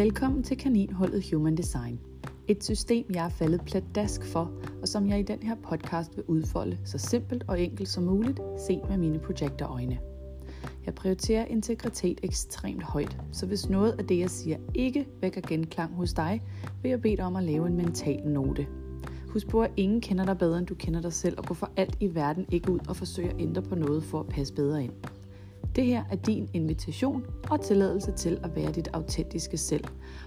Velkommen til Kaninholdet Human Design. Et system, jeg er faldet pladask for, og som jeg i den her podcast vil udfolde så simpelt og enkelt som muligt, set med mine projektorøjne. Jeg prioriterer integritet ekstremt højt, så hvis noget af det, jeg siger, ikke vækker genklang hos dig, vil jeg bede dig om at lave en mental note. Husk på, at ingen kender dig bedre, end du kender dig selv, og gå for alt i verden ikke ud og forsøge at ændre på noget for at passe bedre ind. Det her er din invitation og tilladelse til at være dit autentiske selv,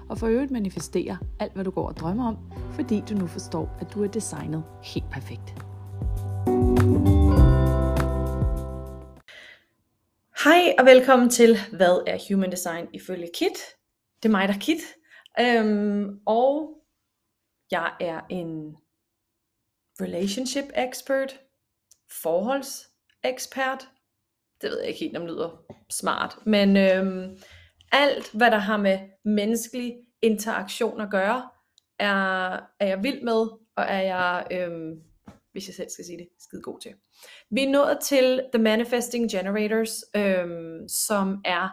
og for øvrigt manifestere alt, hvad du går og drømmer om, fordi du nu forstår, at du er designet helt perfekt. Hej og velkommen til, hvad er Human Design ifølge Kit? Det er mig, der er Kit. Øhm, og jeg er en relationship expert, forholdsekspert, det ved jeg ikke helt, om det lyder smart, men øhm, alt, hvad der har med menneskelig interaktion at gøre, er, er jeg vild med, og er jeg, øhm, hvis jeg selv skal sige det, skide god til. Vi er nået til The Manifesting Generators, øhm, som er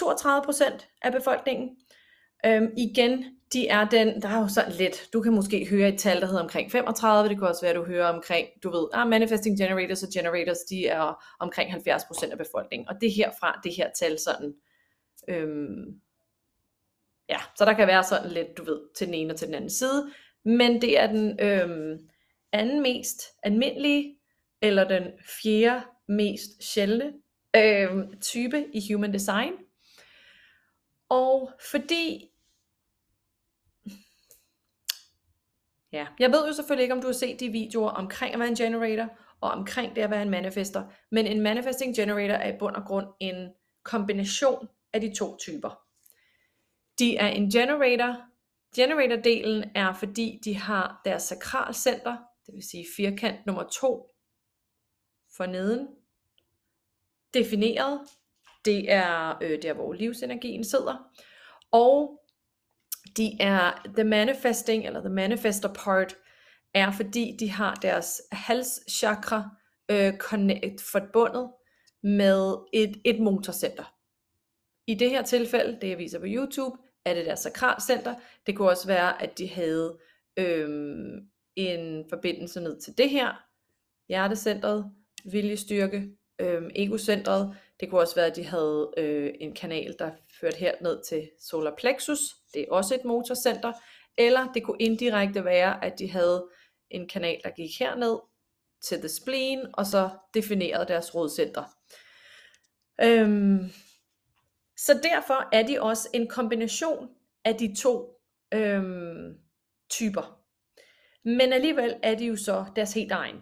32% af befolkningen. Øhm, igen, de er den, der er jo sådan lidt, du kan måske høre et tal, der hedder omkring 35, det kan også være, at du hører omkring, du ved, ah, manifesting generators og generators, de er omkring 70% af befolkningen, og det herfra, det her tal sådan, øhm, ja, så der kan være sådan lidt, du ved, til den ene og til den anden side, men det er den øhm, anden mest almindelige, eller den fjerde mest sjældne øhm, type i human design, og fordi Ja, jeg ved jo selvfølgelig ikke, om du har set de videoer omkring at være en generator, og omkring det at være en manifester, men en manifesting generator er i bund og grund en kombination af de to typer. De er en generator. Generator-delen er, fordi de har deres sakralcenter, det vil sige firkant nummer to for neden, defineret. Det er øh, der, hvor livsenergien sidder. Og de er the manifesting, eller the manifester part, er fordi de har deres halschakra øh, connect, forbundet med et, et motorcenter. I det her tilfælde, det jeg viser på YouTube, er det deres sakralcenter. Det kunne også være, at de havde øh, en forbindelse ned til det her, hjertecentret, viljestyrke, øh, egocentret. Det kunne også være, at de havde øh, en kanal, der førte her ned til solar plexus. Det er også et motorcenter. Eller det kunne indirekte være, at de havde en kanal, der gik herned til the spleen, og så definerede deres rodcenter. Øhm, så derfor er de også en kombination af de to øhm, typer. Men alligevel er de jo så deres helt egen.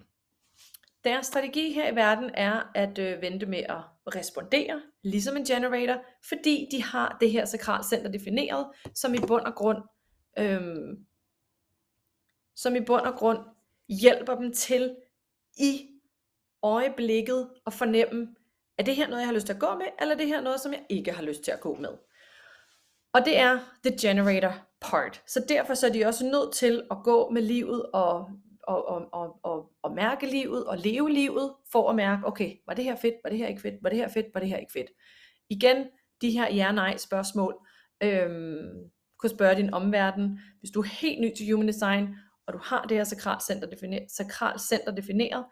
Deres strategi her i verden er at øh, vente med at respondere, ligesom en generator, fordi de har det her sakralcenter defineret, som i bund og grund, øhm, som i bund og grund hjælper dem til i øjeblikket at fornemme, er det her noget, jeg har lyst til at gå med, eller er det her noget, som jeg ikke har lyst til at gå med. Og det er the generator part. Så derfor så er de også nødt til at gå med livet og og, og, og, og, og mærke livet og leve livet, for at mærke, okay, var det her fedt, var det her ikke fedt, var det her fedt, var det her ikke fedt. Igen, de her ja-nej spørgsmål, øhm, kunne spørge din omverden, hvis du er helt ny til Human Design, og du har det her sakralcenter defineret, sakralcenter defineret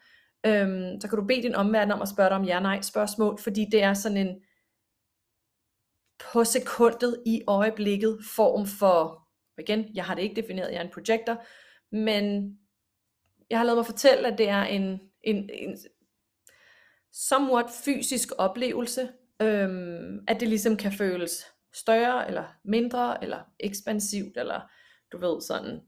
øhm, så kan du bede din omverden om at spørge dig om ja-nej spørgsmål, fordi det er sådan en på sekundet i øjeblikket form for, igen, jeg har det ikke defineret, jeg er en projector, men jeg har lavet mig fortælle, at det er en, en, en somewhat fysisk oplevelse, øhm, at det ligesom kan føles større, eller mindre, eller ekspansivt, eller du ved sådan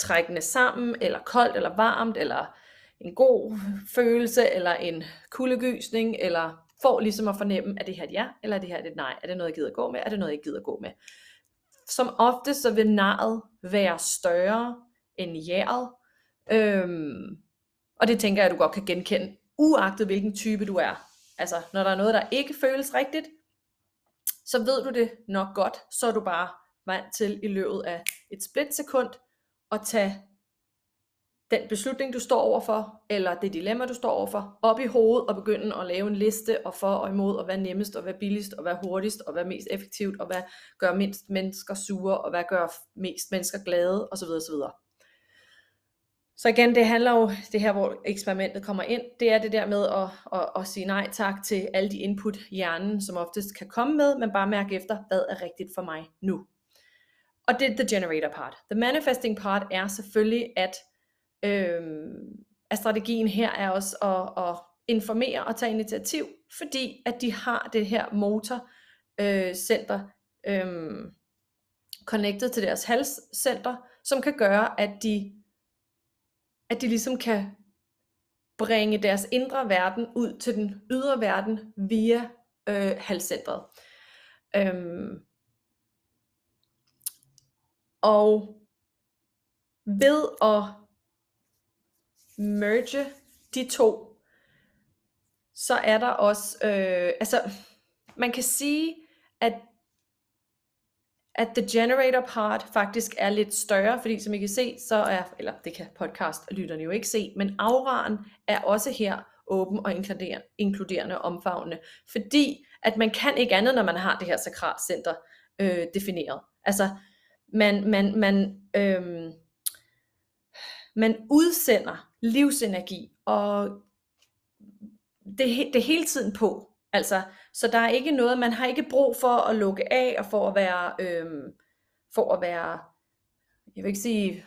trækkende sammen, eller koldt, eller varmt, eller en god følelse, eller en kuldegysning, eller får ligesom at fornemme, er det her et ja, eller er det her et nej, er det noget, jeg gider gå med, er det noget, jeg gider gå med. Som ofte så vil naret være større end jæret, Øhm, og det tænker jeg, at du godt kan genkende, uagtet hvilken type du er. Altså, når der er noget, der ikke føles rigtigt, så ved du det nok godt, så er du bare vant til i løbet af et splitsekund at tage den beslutning, du står overfor, eller det dilemma, du står overfor, op i hovedet og begynde at lave en liste og for og imod, og hvad nemmest, og hvad billigst, og hvad hurtigst, og hvad mest effektivt, og hvad gør mindst mennesker sure, og hvad gør mest mennesker glade, osv. osv. Så igen, det handler jo, det her hvor eksperimentet kommer ind, det er det der med at, at, at sige nej tak til alle de input hjernen, som oftest kan komme med, men bare mærke efter, hvad er rigtigt for mig nu. Og det er the generator part. The manifesting part er selvfølgelig, at, øh, at strategien her er også at, at informere og tage initiativ, fordi at de har det her motorcenter øh, øh, connected til deres halscenter, som kan gøre, at de at de ligesom kan bringe deres indre verden ud til den ydre verden via øh, halscentret. Øhm, og ved at merge de to, så er der også, øh, altså man kan sige, at at the generator part faktisk er lidt større, fordi som I kan se, så er, eller det kan podcast lytterne jo ikke se, men auraen er også her åben og inkluderende, inkluderende omfavnende, fordi at man kan ikke andet, når man har det her sakralcenter øh, defineret. Altså, man, man, man, øh, man udsender livsenergi, og det, det er hele tiden på. Altså, så der er ikke noget, man har ikke brug for at lukke af, og for at være, øhm, for at være, jeg vil ikke sige,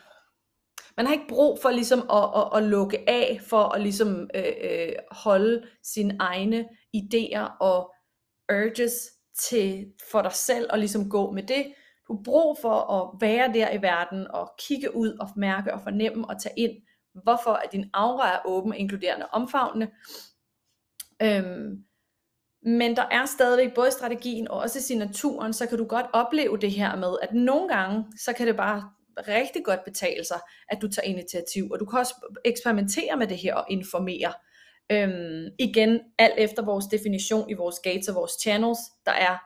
man har ikke brug for ligesom at, at, at lukke af, for at ligesom øh, øh, holde sine egne idéer og urges til for dig selv, og ligesom gå med det. Du har brug for at være der i verden, og kigge ud, og mærke, og fornemme, og tage ind, hvorfor at din aura er åben, inkluderende, omfavnende. Øhm, men der er stadigvæk både strategien og også signaturen, så kan du godt opleve det her med, at nogle gange, så kan det bare rigtig godt betale sig, at du tager initiativ, og du kan også eksperimentere med det her og informere. Øhm, igen, alt efter vores definition i vores gates og vores channels, der er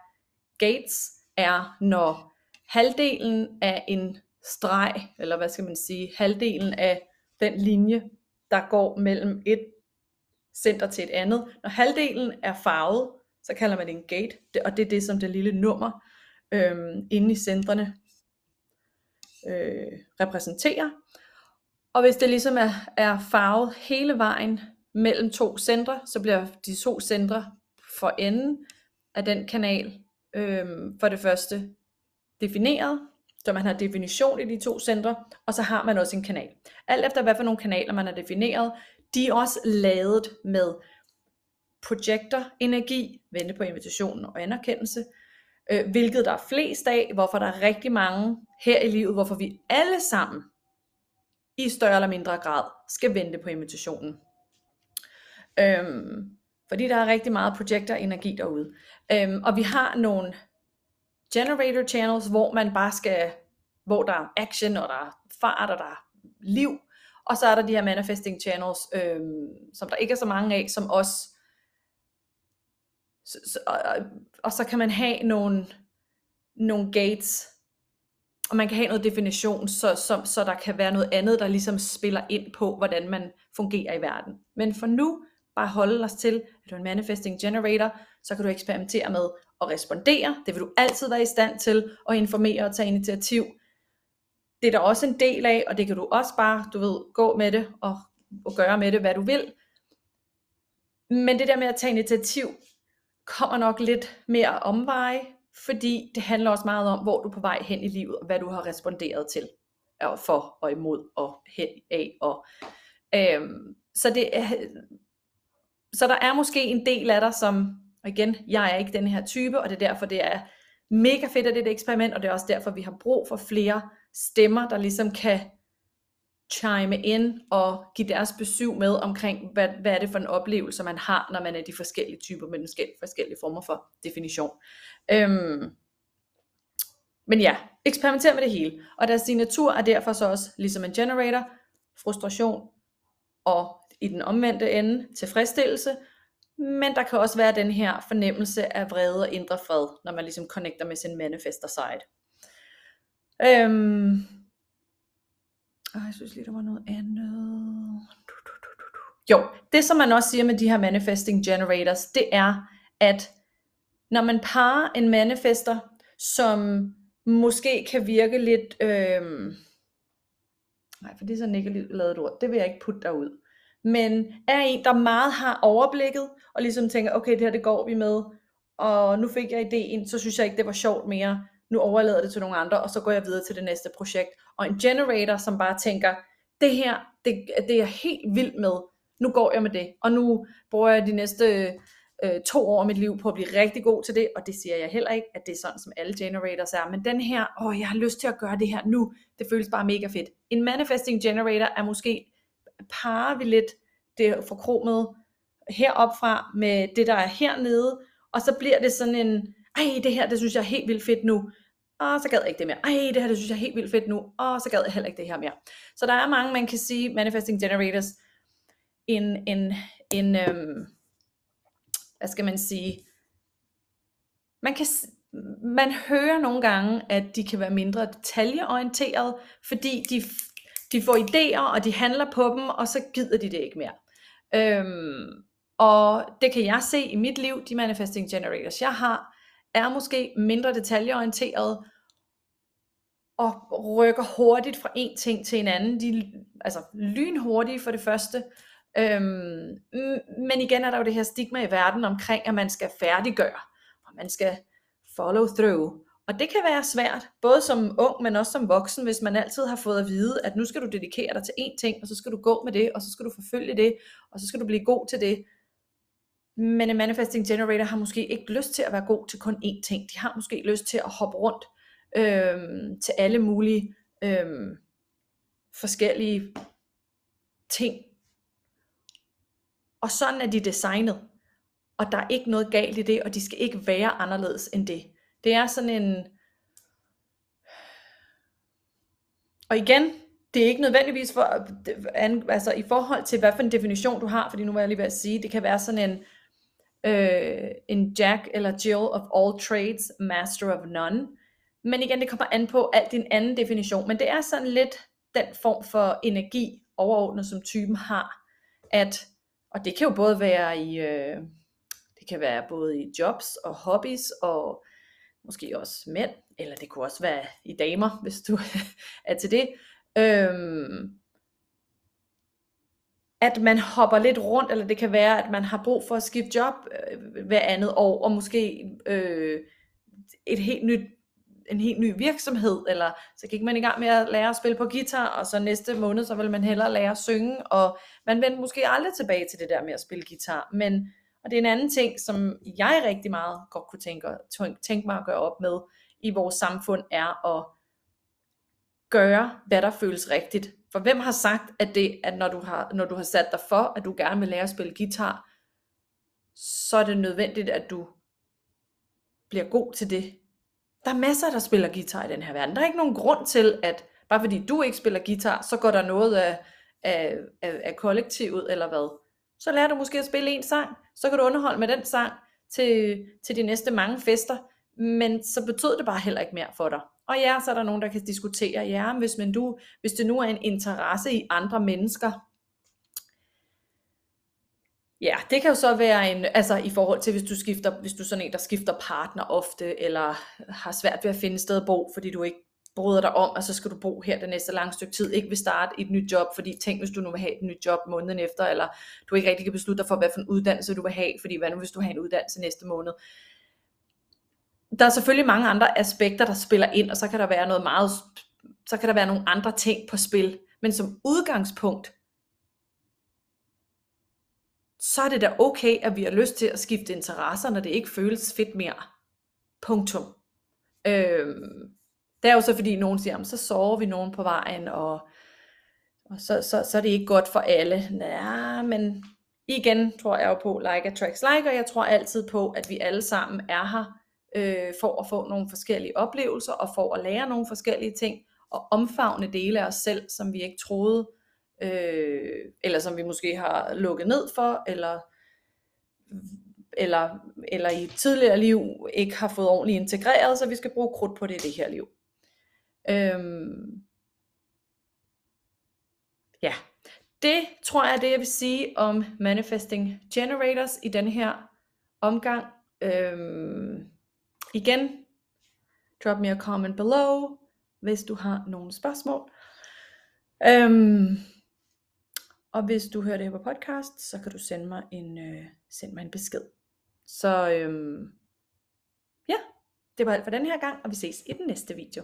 gates, er når halvdelen af en streg, eller hvad skal man sige, halvdelen af den linje, der går mellem et center til et andet. Når halvdelen er farvet, så kalder man det en gate, og det er det, som det lille nummer øhm, inde i centrene øh, repræsenterer. Og hvis det ligesom er, er farvet hele vejen mellem to centre, så bliver de to centre for enden af den kanal øhm, for det første defineret, så man har definition i de to centre, og så har man også en kanal. Alt efter hvad for nogle kanaler man har defineret, de er også lavet med projekter, energi, vente på invitationen og anerkendelse, øh, hvilket der er flest af, hvorfor der er rigtig mange her i livet, hvorfor vi alle sammen i større eller mindre grad skal vente på invitationen. Øhm, fordi der er rigtig meget projekter og energi derude. Øhm, og vi har nogle generator channels, hvor man bare skal, hvor der er action, og der er fart, og der er liv, og så er der de her manifesting channels, øhm, som der ikke er så mange af, som også, så, så, og, og så kan man have nogle, nogle gates, og man kan have noget definition, så, så, så der kan være noget andet, der ligesom spiller ind på, hvordan man fungerer i verden. Men for nu, bare holde os til, at du er en manifesting generator, så kan du eksperimentere med at respondere. Det vil du altid være i stand til at informere og tage initiativ det er der også en del af, og det kan du også bare, du ved, gå med det og, og gøre med det, hvad du vil. Men det der med at tage initiativ, kommer nok lidt mere omveje, fordi det handler også meget om, hvor du er på vej hen i livet, og hvad du har responderet til, og for og imod, og hen af. Og, øhm, så, det, så der er måske en del af dig, som, og igen, jeg er ikke den her type, og det er derfor, det er mega fedt, at det er et eksperiment, og det er også derfor, vi har brug for flere stemmer, der ligesom kan chime ind og give deres besøg med omkring, hvad, hvad er det for en oplevelse, man har, når man er de forskellige typer med de forskellige former for definition. Øhm, men ja, eksperimenter med det hele. Og deres signatur er derfor så også, ligesom en generator, frustration og i den omvendte ende tilfredsstillelse, men der kan også være den her fornemmelse af vrede og indre fred, når man ligesom connecter med sin manifester side. Øhm, Og jeg synes lige, der var noget andet. Du, du, du, du, du. Jo, det som man også siger med de her manifesting generators, det er, at når man parer en manifester, som måske kan virke lidt, øhm, nej, for det er så negativt lavet ord, det vil jeg ikke putte derud, men er en, der meget har overblikket, og ligesom tænker, okay, det her det går vi med, og nu fik jeg ideen, så synes jeg ikke, det var sjovt mere, nu overlader det til nogle andre, og så går jeg videre til det næste projekt. Og en generator, som bare tænker, det her, det, det er jeg helt vild med, nu går jeg med det, og nu bruger jeg de næste øh, to år af mit liv på at blive rigtig god til det, og det siger jeg heller ikke, at det er sådan, som alle generators er, men den her, åh, jeg har lyst til at gøre det her nu, det føles bare mega fedt. En manifesting generator er måske, parer vi lidt det forkromede heropfra med det, der er hernede, og så bliver det sådan en, ej, det her, det synes jeg er helt vildt fedt nu, og så gad jeg ikke det mere. Ej, det her, det synes jeg er helt vildt fedt nu, og så gad jeg heller ikke det her mere. Så der er mange, man kan sige, manifesting generators, en, en, en øhm, hvad skal man sige, man kan, man hører nogle gange, at de kan være mindre detaljeorienteret, fordi de, de får idéer, og de handler på dem, og så gider de det ikke mere. Øhm, og det kan jeg se i mit liv, de manifesting generators, jeg har, er måske mindre detaljeorienteret, og rykker hurtigt fra en ting til en anden. De altså lynhurtige for det første, Øhm, men igen er der jo det her stigma i verden omkring, at man skal færdiggøre, og man skal follow through. Og det kan være svært, både som ung, men også som voksen, hvis man altid har fået at vide, at nu skal du dedikere dig til én ting, og så skal du gå med det, og så skal du forfølge det, og så skal du blive god til det. Men en manifesting generator har måske ikke lyst til at være god til kun én ting. De har måske lyst til at hoppe rundt øh, til alle mulige øh, forskellige ting, og sådan er de designet. Og der er ikke noget galt i det, og de skal ikke være anderledes end det. Det er sådan en... Og igen, det er ikke nødvendigvis for, altså i forhold til, hvad for en definition du har, fordi nu var jeg lige ved at sige, det kan være sådan en, øh, en Jack eller Jill of all trades, master of none. Men igen, det kommer an på alt din anden definition. Men det er sådan lidt den form for energi overordnet, som typen har. At og det kan jo både være i, øh, det kan være både i jobs og hobbies og måske også mænd, eller det kunne også være i damer, hvis du er til det. Øhm, at man hopper lidt rundt, eller det kan være, at man har brug for at skifte job øh, hver andet år, og måske øh, et helt nyt en helt ny virksomhed, eller så gik man i gang med at lære at spille på guitar, og så næste måned, så vil man hellere lære at synge, og man vender måske aldrig tilbage til det der med at spille guitar, men, og det er en anden ting, som jeg rigtig meget godt kunne tænke, tænke mig at gøre op med i vores samfund, er at gøre, hvad der føles rigtigt. For hvem har sagt, at, det, at når, du har, når du har sat dig for, at du gerne vil lære at spille guitar, så er det nødvendigt, at du bliver god til det, der er masser, der spiller guitar i den her verden. Der er ikke nogen grund til, at bare fordi du ikke spiller guitar, så går der noget af, af, af, af kollektivet, eller hvad. Så lærer du måske at spille en sang, så kan du underholde med den sang til, til de næste mange fester, men så betød det bare heller ikke mere for dig. Og ja, så er der nogen, der kan diskutere, ja, hvis, men du, hvis det nu er en interesse i andre mennesker, Ja, det kan jo så være en, altså i forhold til, hvis du skifter, hvis du er sådan en, der skifter partner ofte, eller har svært ved at finde et sted at bo, fordi du ikke bryder dig om, og så skal du bo her det næste lange stykke tid, ikke vil starte et nyt job, fordi tænk, hvis du nu vil have et nyt job måneden efter, eller du ikke rigtig kan beslutte dig for, hvad for en uddannelse du vil have, fordi hvad nu hvis du har en uddannelse næste måned. Der er selvfølgelig mange andre aspekter, der spiller ind, og så kan der være noget meget, så kan der være nogle andre ting på spil, men som udgangspunkt, så er det da okay, at vi har lyst til at skifte interesser, når det ikke føles fedt mere. Punktum. Øhm, det er jo så fordi nogen siger, så sover vi nogen på vejen, og, og så, så, så er det ikke godt for alle. Ja, men igen tror jeg jo på like attracts like, og jeg tror altid på, at vi alle sammen er her øh, for at få nogle forskellige oplevelser, og for at lære nogle forskellige ting, og omfavne dele af os selv, som vi ikke troede øh, eller som vi måske har lukket ned for, eller, eller, eller i et tidligere liv ikke har fået ordentligt integreret, så vi skal bruge krudt på det i det her liv. Øhm, Ja, det tror jeg er det, jeg vil sige om Manifesting Generators i den her omgang. Øhm, igen, drop me a comment below, hvis du har nogle spørgsmål. Øhm, og hvis du hører det her på podcast, så kan du sende mig en, øh, send mig en besked. Så øhm, ja, det var alt for den her gang, og vi ses i den næste video.